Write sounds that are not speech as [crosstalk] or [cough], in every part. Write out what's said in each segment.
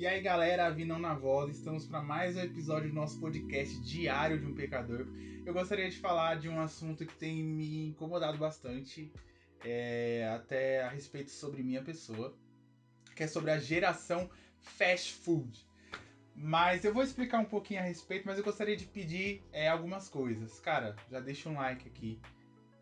E aí galera, Vinão na voz, estamos para mais um episódio do nosso podcast Diário de um Pecador. Eu gostaria de falar de um assunto que tem me incomodado bastante, é, até a respeito sobre minha pessoa, que é sobre a geração fast food. Mas eu vou explicar um pouquinho a respeito, mas eu gostaria de pedir é, algumas coisas. Cara, já deixa um like aqui,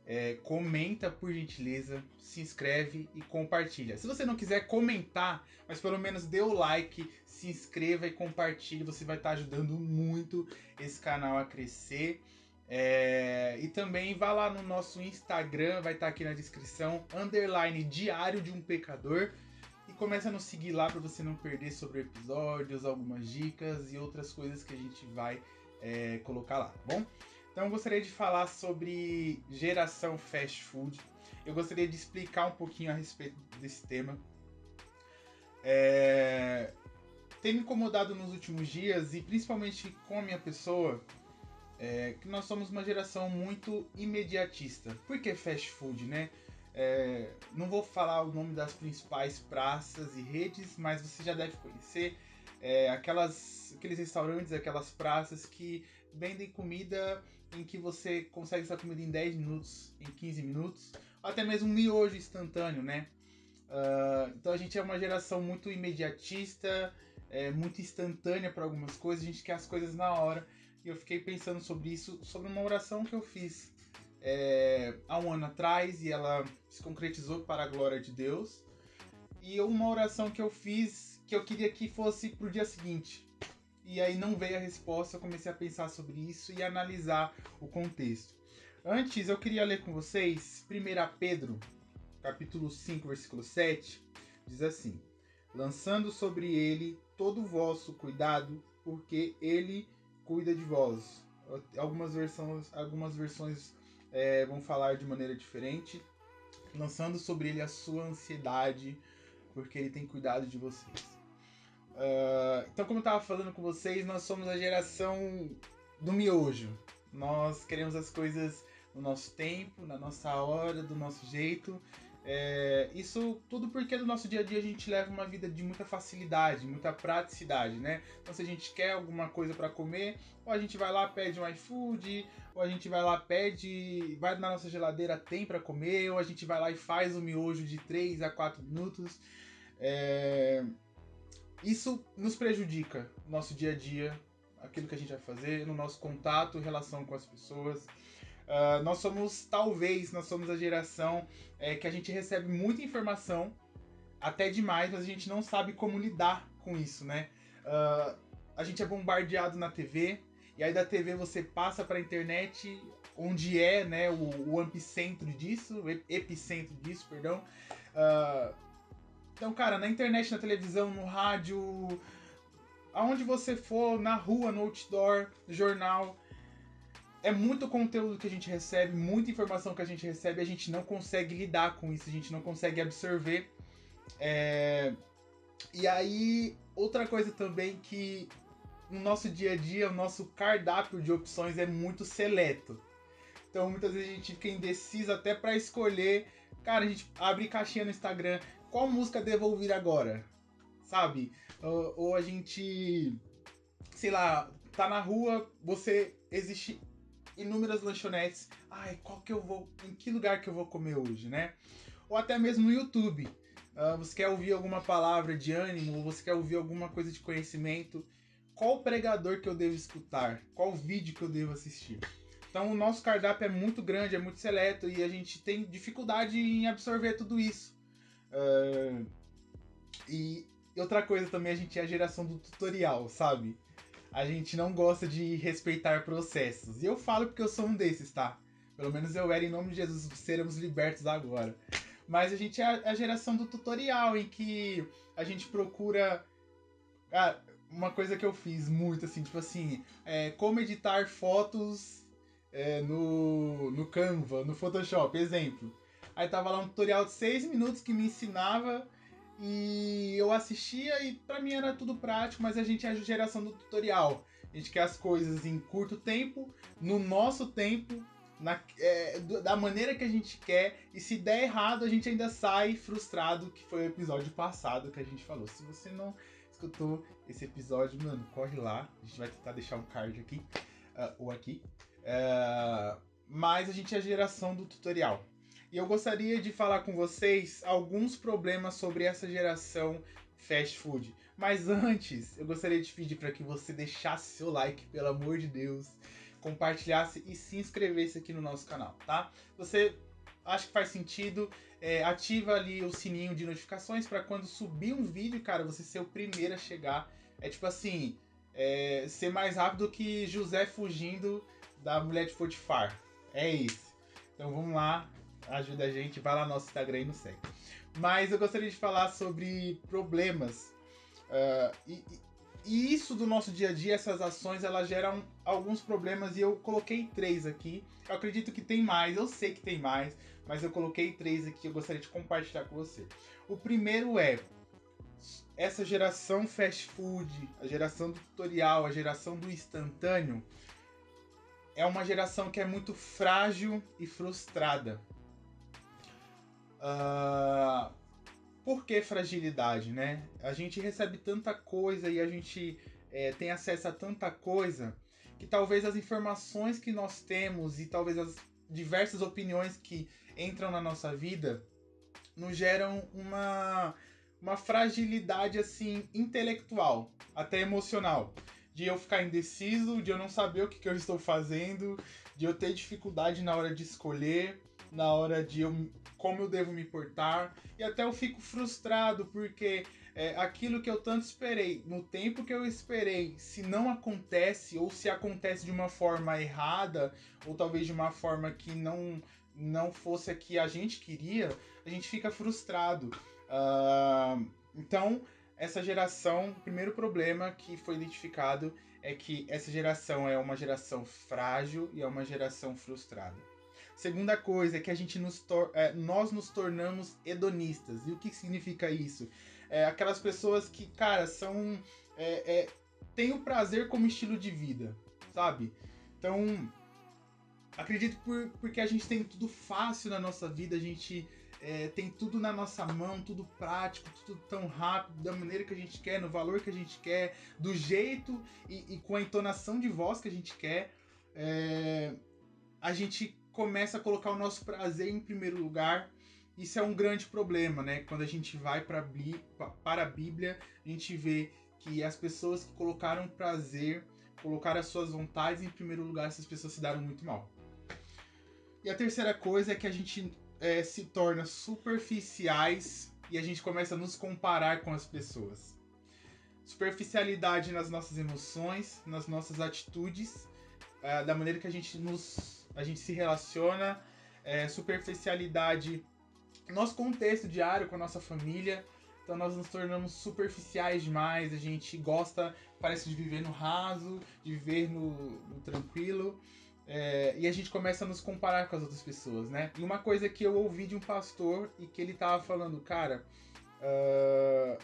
é, comenta por gentileza, se inscreve e compartilha. Se você não quiser comentar, mas pelo menos dê o like, se inscreva e compartilhe, você vai estar ajudando muito esse canal a crescer. É, e também vá lá no nosso Instagram, vai estar aqui na descrição, underline diário de um pecador. Começa a nos seguir lá para você não perder sobre episódios, algumas dicas e outras coisas que a gente vai é, colocar lá, tá bom? Então eu gostaria de falar sobre geração fast food. Eu gostaria de explicar um pouquinho a respeito desse tema. É... Tem me incomodado nos últimos dias e principalmente com a minha pessoa é, que nós somos uma geração muito imediatista. Por que fast food, né? É, não vou falar o nome das principais praças e redes, mas você já deve conhecer é, aquelas, aqueles restaurantes, aquelas praças que vendem comida em que você consegue essa comida em 10 minutos, em 15 minutos, até mesmo um miojo instantâneo, né? Uh, então a gente é uma geração muito imediatista, é, muito instantânea para algumas coisas, a gente quer as coisas na hora. E eu fiquei pensando sobre isso, sobre uma oração que eu fiz é, há um ano atrás e ela se concretizou para a glória de Deus. E uma oração que eu fiz que eu queria que fosse pro dia seguinte. E aí não veio a resposta, eu comecei a pensar sobre isso e analisar o contexto. Antes, eu queria ler com vocês 1 Pedro, capítulo 5, versículo 7, diz assim: Lançando sobre ele todo o vosso cuidado, porque ele cuida de vós. Algumas versões, algumas versões é, vão falar de maneira diferente, lançando sobre ele a sua ansiedade, porque ele tem cuidado de vocês. Uh, então, como eu estava falando com vocês, nós somos a geração do miojo. Nós queremos as coisas no nosso tempo, na nossa hora, do nosso jeito. É, isso tudo porque no nosso dia a dia a gente leva uma vida de muita facilidade, muita praticidade, né? Então, se a gente quer alguma coisa para comer, ou a gente vai lá pede um iFood, ou a gente vai lá pede, vai na nossa geladeira tem para comer, ou a gente vai lá e faz o miojo de 3 a 4 minutos. É, isso nos prejudica no nosso dia a dia, aquilo que a gente vai fazer, no nosso contato, relação com as pessoas. Uh, nós somos, talvez, nós somos a geração é, que a gente recebe muita informação, até demais, mas a gente não sabe como lidar com isso, né? Uh, a gente é bombardeado na TV, e aí da TV você passa para a internet, onde é né, o, o epicentro disso, o epicentro disso, perdão. Uh, então, cara, na internet, na televisão, no rádio, aonde você for, na rua, no outdoor, no jornal, é muito conteúdo que a gente recebe, muita informação que a gente recebe, a gente não consegue lidar com isso, a gente não consegue absorver. É... E aí, outra coisa também que no nosso dia a dia, o nosso cardápio de opções é muito seleto. Então, muitas vezes a gente fica indeciso até para escolher. Cara, a gente abre caixinha no Instagram, qual música devo ouvir agora? Sabe? Ou, ou, a gente, sei lá, tá na rua, você existe inúmeras lanchonetes. Ai, qual que eu vou, em que lugar que eu vou comer hoje, né? Ou até mesmo no YouTube. Uh, você quer ouvir alguma palavra de ânimo, você quer ouvir alguma coisa de conhecimento. Qual pregador que eu devo escutar? Qual vídeo que eu devo assistir? Então o nosso cardápio é muito grande, é muito seleto e a gente tem dificuldade em absorver tudo isso. Uh, e outra coisa também, a gente é a geração do tutorial, sabe? A gente não gosta de respeitar processos. E eu falo porque eu sou um desses, tá? Pelo menos eu era, em nome de Jesus, seremos libertos agora. Mas a gente é a geração do tutorial, em que a gente procura. Ah, uma coisa que eu fiz muito, assim, tipo assim, é, como editar fotos é, no, no Canva, no Photoshop, exemplo. Aí tava lá um tutorial de 6 minutos que me ensinava e eu assistia e para mim era tudo prático, mas a gente é a geração do tutorial. A gente quer as coisas em curto tempo, no nosso tempo, na, é, da maneira que a gente quer. E se der errado, a gente ainda sai frustrado, que foi o episódio passado que a gente falou. Se você não escutou esse episódio, mano, corre lá. A gente vai tentar deixar um card aqui, uh, ou aqui. Uh, mas a gente é a geração do tutorial. E eu gostaria de falar com vocês alguns problemas sobre essa geração fast food. Mas antes, eu gostaria de pedir para que você deixasse seu like, pelo amor de Deus, compartilhasse e se inscrevesse aqui no nosso canal, tá? Você acha que faz sentido? É, ativa ali o sininho de notificações para quando subir um vídeo, cara, você ser o primeiro a chegar. É tipo assim, é, ser mais rápido que José fugindo da mulher de Potifar. É isso. Então vamos lá, ajuda a gente, vai lá no nosso Instagram e nos segue. Mas eu gostaria de falar sobre problemas. Uh, e, e, isso do nosso dia a dia, essas ações, elas geram alguns problemas e eu coloquei três aqui. Eu acredito que tem mais, eu sei que tem mais, mas eu coloquei três aqui eu gostaria de compartilhar com você. O primeiro é essa geração fast food, a geração do tutorial, a geração do instantâneo, é uma geração que é muito frágil e frustrada. Uh, por que fragilidade, né? A gente recebe tanta coisa e a gente é, tem acesso a tanta coisa que talvez as informações que nós temos e talvez as diversas opiniões que entram na nossa vida nos geram uma, uma fragilidade assim intelectual, até emocional. De eu ficar indeciso, de eu não saber o que, que eu estou fazendo, de eu ter dificuldade na hora de escolher, na hora de eu, como eu devo me portar. E até eu fico frustrado porque é, aquilo que eu tanto esperei, no tempo que eu esperei, se não acontece, ou se acontece de uma forma errada, ou talvez de uma forma que não, não fosse a que a gente queria, a gente fica frustrado. Uh, então, essa geração, o primeiro problema que foi identificado é que essa geração é uma geração frágil e é uma geração frustrada. Segunda coisa é que a gente nos é, nós nos tornamos hedonistas. E o que significa isso? É, aquelas pessoas que, cara, são. É, é, têm o prazer como estilo de vida, sabe? Então, acredito por, porque a gente tem tudo fácil na nossa vida, a gente é, tem tudo na nossa mão, tudo prático, tudo tão rápido, da maneira que a gente quer, no valor que a gente quer, do jeito e, e com a entonação de voz que a gente quer. É, a gente começa a colocar o nosso prazer em primeiro lugar. Isso é um grande problema, né? Quando a gente vai para a Bíblia, a gente vê que as pessoas que colocaram prazer, colocaram as suas vontades em primeiro lugar, essas pessoas se deram muito mal. E a terceira coisa é que a gente é, se torna superficiais e a gente começa a nos comparar com as pessoas. Superficialidade nas nossas emoções, nas nossas atitudes, é, da maneira que a gente nos a gente se relaciona, é, superficialidade, nosso contexto diário com a nossa família. Então nós nos tornamos superficiais demais, a gente gosta, parece de viver no raso, de viver no, no tranquilo. É, e a gente começa a nos comparar com as outras pessoas, né? E uma coisa que eu ouvi de um pastor e que ele tava falando, cara, uh,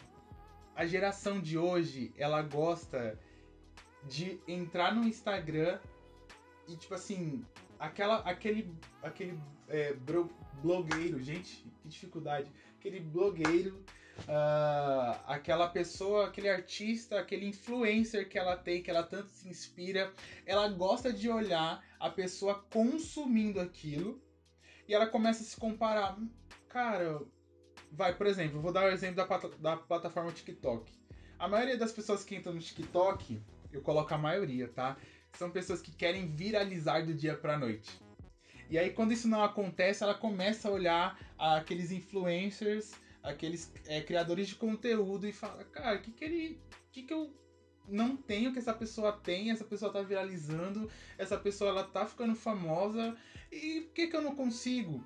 a geração de hoje, ela gosta de entrar no Instagram e, tipo assim, aquela, aquele, aquele é, blogueiro, gente, que dificuldade. Aquele blogueiro, uh, aquela pessoa, aquele artista, aquele influencer que ela tem, que ela tanto se inspira, ela gosta de olhar a pessoa consumindo aquilo e ela começa a se comparar. Cara, vai, por exemplo, vou dar o exemplo da, da plataforma TikTok. A maioria das pessoas que entram no TikTok, eu coloco a maioria, tá? São pessoas que querem viralizar do dia para noite. E aí, quando isso não acontece, ela começa a olhar aqueles influencers, aqueles é, criadores de conteúdo e fala: Cara, o que, que ele. que, que eu não tenho que essa pessoa tem? Essa pessoa tá viralizando, essa pessoa ela tá ficando famosa e por que, que eu não consigo?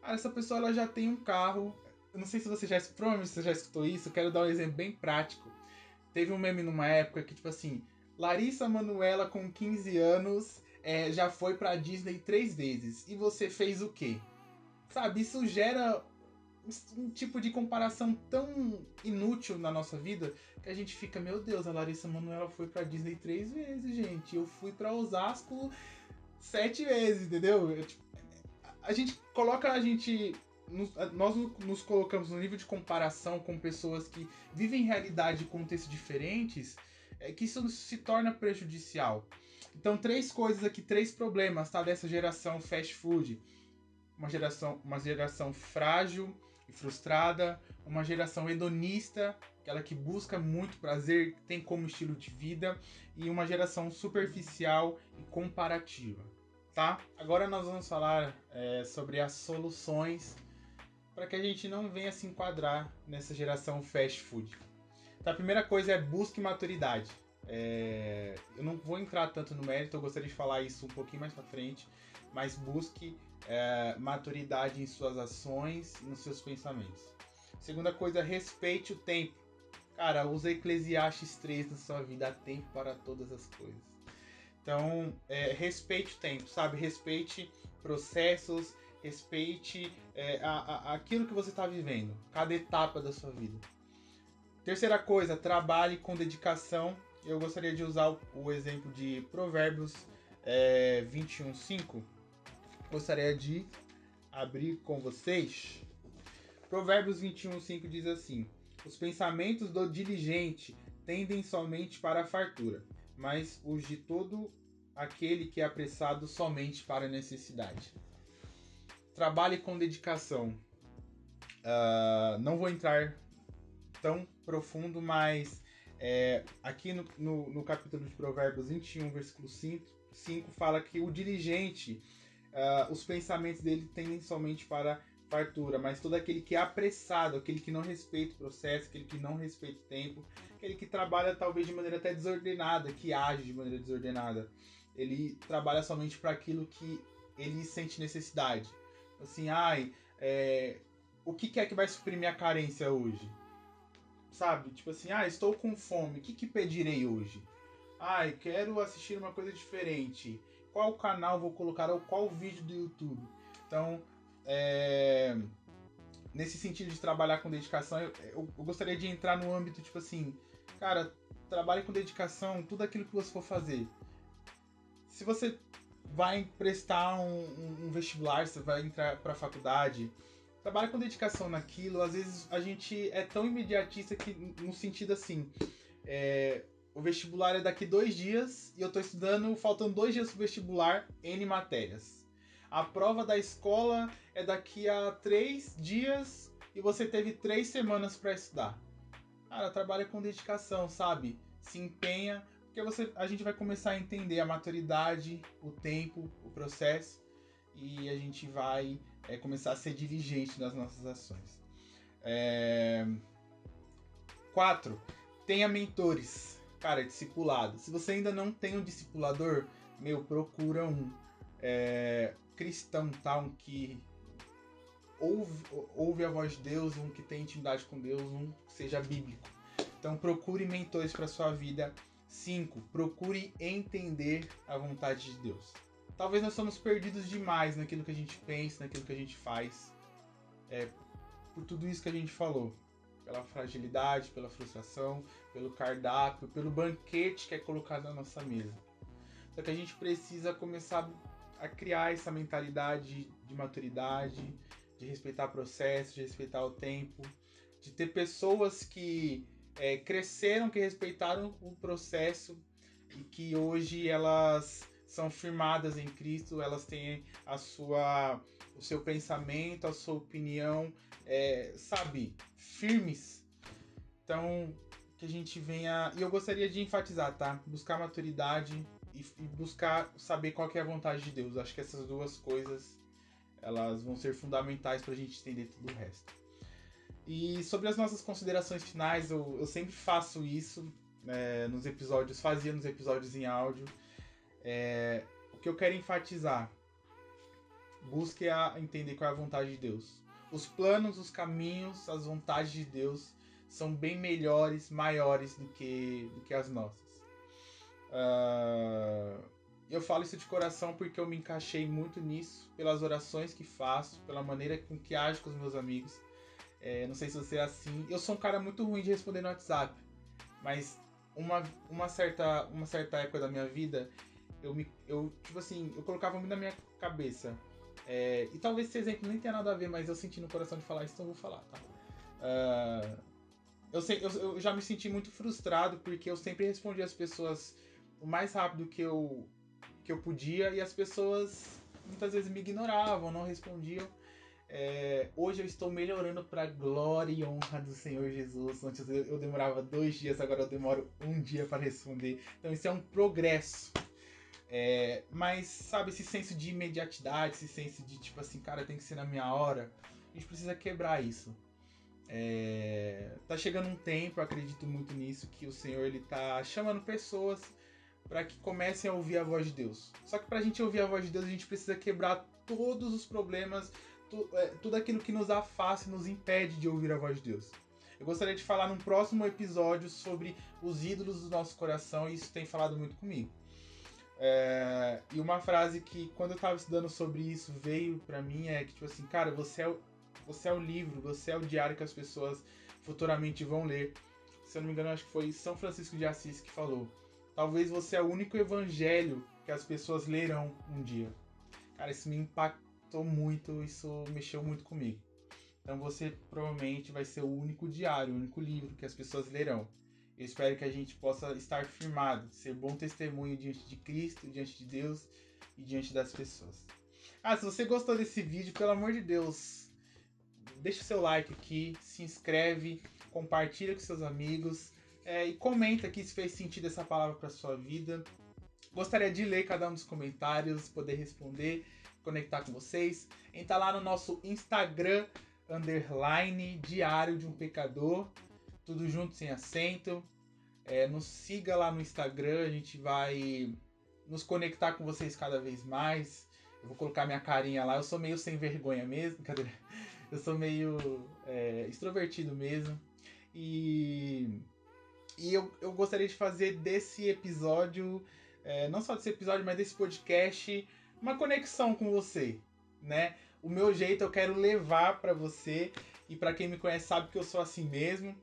Cara, essa pessoa ela já tem um carro. Eu não sei se você já, provavelmente você já escutou isso, eu quero dar um exemplo bem prático. Teve um meme numa época que, tipo assim, Larissa Manuela, com 15 anos, é, já foi pra Disney três vezes. E você fez o quê? Sabe, isso gera um tipo de comparação tão inútil na nossa vida que a gente fica, meu Deus, a Larissa Manoela foi pra Disney três vezes, gente. Eu fui para Osasco sete vezes, entendeu? Tipo, a gente coloca a gente. Nós nos colocamos no nível de comparação com pessoas que vivem realidade e contextos diferentes, é que isso se torna prejudicial. Então, três coisas aqui, três problemas, tá? Dessa geração fast food. Uma geração, uma geração frágil e frustrada, uma geração hedonista, aquela que busca muito prazer, tem como estilo de vida, e uma geração superficial e comparativa tá? Agora nós vamos falar é, sobre as soluções para que a gente não venha se enquadrar nessa geração fast food. Então, a primeira coisa é busque maturidade. É, eu não vou entrar tanto no mérito, eu gostaria de falar isso um pouquinho mais para frente, mas busque é, maturidade em suas ações e nos seus pensamentos. Segunda coisa, respeite o tempo. Cara, use Eclesiastes 3 na sua vida, há tempo para todas as coisas. Então, é, respeite o tempo, sabe? Respeite processos, respeite é, a, a, aquilo que você está vivendo, cada etapa da sua vida. Terceira coisa, trabalhe com dedicação. Eu gostaria de usar o, exemplo de Provérbios é, 21.5. Gostaria de abrir com vocês. Provérbios 21.5 diz assim: Os pensamentos do diligente tendem somente para a fartura, mas os de todo aquele que é apressado somente para a necessidade. Trabalhe com dedicação. Uh, não vou entrar tão profundo, mas é, aqui no, no, no, capítulo de Provérbios 21, versículo 5, 5 fala que o diligente, uh, os pensamentos dele tendem somente para fartura, mas todo aquele que é apressado, aquele que não respeita o processo, aquele que não respeita o tempo, aquele que trabalha talvez de maneira até desordenada, que age de maneira desordenada, ele trabalha somente para aquilo que ele sente necessidade. Assim, ai, é, o que, que é que vai suprir minha carência hoje? Sabe? Tipo assim, ah, estou com fome, o que, que pedirei hoje? Ai, quero assistir uma coisa diferente. Qual canal vou colocar ou qual vídeo do YouTube? Então, é, nesse sentido de trabalhar com dedicação, eu, eu, eu, gostaria de entrar no âmbito, tipo assim, cara, trabalhe com dedicação, tudo aquilo que você for fazer. Se você vai prestar um, um, um vestibular, você vai entrar para a faculdade, trabalhe com dedicação naquilo. Às vezes a gente é tão imediatista que, no sentido assim, é, o vestibular é daqui dois dias e eu estou estudando, faltando dois dias pro vestibular, N matérias a prova da escola é daqui a três dias e você teve três semanas para estudar. Cara, trabalha com dedicação, sabe? Se empenha, porque você, a gente vai começar a entender a maturidade, o tempo, o processo e a gente vai é, começar a ser diligente nas nossas ações. É... Quatro, tenha mentores. Cara, discipulado. Se você ainda não tem um discipulador, meu, procura um. É, cristão, tá? Um que ouve, ouve a voz de Deus, um que tem intimidade com Deus, um que seja bíblico. Então procure mentores para sua vida. 5. Procure entender a vontade de Deus. Talvez nós somos perdidos demais naquilo que a gente pensa, naquilo que a gente faz. É, por tudo isso que a gente falou. Pela fragilidade, pela frustração, pelo cardápio, pelo banquete que é colocado na nossa mesa. Só que a gente precisa começar a criar essa mentalidade de maturidade, de respeitar processo, de respeitar o tempo, de ter pessoas que é, cresceram, que respeitaram o processo e que hoje elas são firmadas em Cristo, elas têm a sua, o seu pensamento, a sua opinião, é, sabe, firmes. Então, que a gente venha. E eu gostaria de enfatizar, tá? Buscar maturidade, e, e, buscar saber qual é a vontade de Deus. Acho que essas duas coisas elas vão ser fundamentais para a gente entender tudo o resto. E sobre as nossas considerações finais, eu, eu sempre faço isso é, nos episódios, fazia nos episódios em áudio. É, o que eu quero enfatizar, busque a entender qual é a vontade de Deus. Os planos, os caminhos, as vontades de Deus são bem melhores, maiores do que, do que as nossas. Uh, eu falo isso de coração porque eu me encaixei muito nisso, pelas orações que faço, pela maneira com que ajo com os meus amigos. É, não sei se você é assim. Eu sou um cara muito ruim de responder no WhatsApp, mas uma, uma, certa, uma certa época da minha vida eu me. Eu, tipo assim, eu colocava muito na minha cabeça. É, e talvez esse exemplo nem tenha nada a ver, mas eu senti no coração de falar isso, então eu vou falar, tá? Uh, eu, eu, eu, já me senti muito frustrado porque eu sempre respondi as pessoas o mais rápido que eu, que eu podia e as pessoas muitas vezes me ignoravam, não respondiam. É, hoje eu estou melhorando para glória e honra do Senhor Jesus. Antes eu demorava dois dias, agora eu demoro um dia para responder. Então isso é um progresso. É, mas, sabe, esse senso de imediatidade, esse senso de tipo assim, cara, tem que ser na minha hora, a gente precisa quebrar isso. É, tá chegando um tempo, acredito muito nisso, que o Senhor ele tá chamando pessoas para que comecem a ouvir a voz de Deus. Só que para a gente ouvir a voz de Deus, a gente precisa quebrar todos os problemas, tu, é, tudo aquilo que nos afasta e nos impede de ouvir a voz de Deus. Eu gostaria de falar num próximo episódio sobre os ídolos do nosso coração, e isso tem falado muito comigo. É, e uma frase que, quando eu estava estudando sobre isso, veio para mim é que, tipo assim, cara, você é, o, você é o livro, você é o diário que as pessoas futuramente vão ler. Se eu não me engano, acho que foi São Francisco de Assis que falou. Talvez você é o único evangelho que as pessoas lerão um dia. Cara, isso me impactou muito, isso mexeu muito comigo. Então você provavelmente vai ser o único diário, o único livro que as pessoas lerão. Eu espero que a gente possa estar firmado, ser bom testemunho diante de Cristo, diante de Deus e diante das pessoas. Ah, se você gostou desse vídeo, pelo amor de Deus, deixa o seu like aqui, se inscreve, compartilha com seus amigos é, e comenta aqui se fez sentido essa palavra para sua vida. Gostaria de ler cada um dos comentários, poder responder, conectar com vocês. Entra lá no nosso Instagram, underline, Diário de um Pecador, tudo junto sem acento. É, nos siga lá no Instagram, a gente vai nos conectar com vocês cada vez mais. Eu vou colocar minha carinha lá. Eu sou meio sem vergonha mesmo, [laughs] cadê? Eu sou meio é, extrovertido mesmo. E e eu, eu gostaria de fazer desse episódio, é, não só desse episódio, mas desse podcast, uma conexão com você, né? O meu jeito eu quero levar para você e para quem me conhece sabe que eu sou assim mesmo,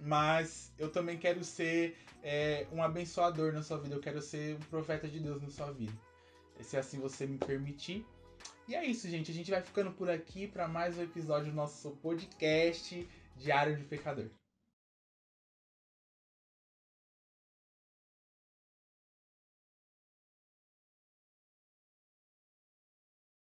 mas eu também quero ser é, um abençoador na sua vida, eu quero ser um profeta de Deus na sua vida. Se assim você me permitir. E é isso, gente. A gente vai ficando por aqui para mais um episódio do nosso podcast Diário de Pecador.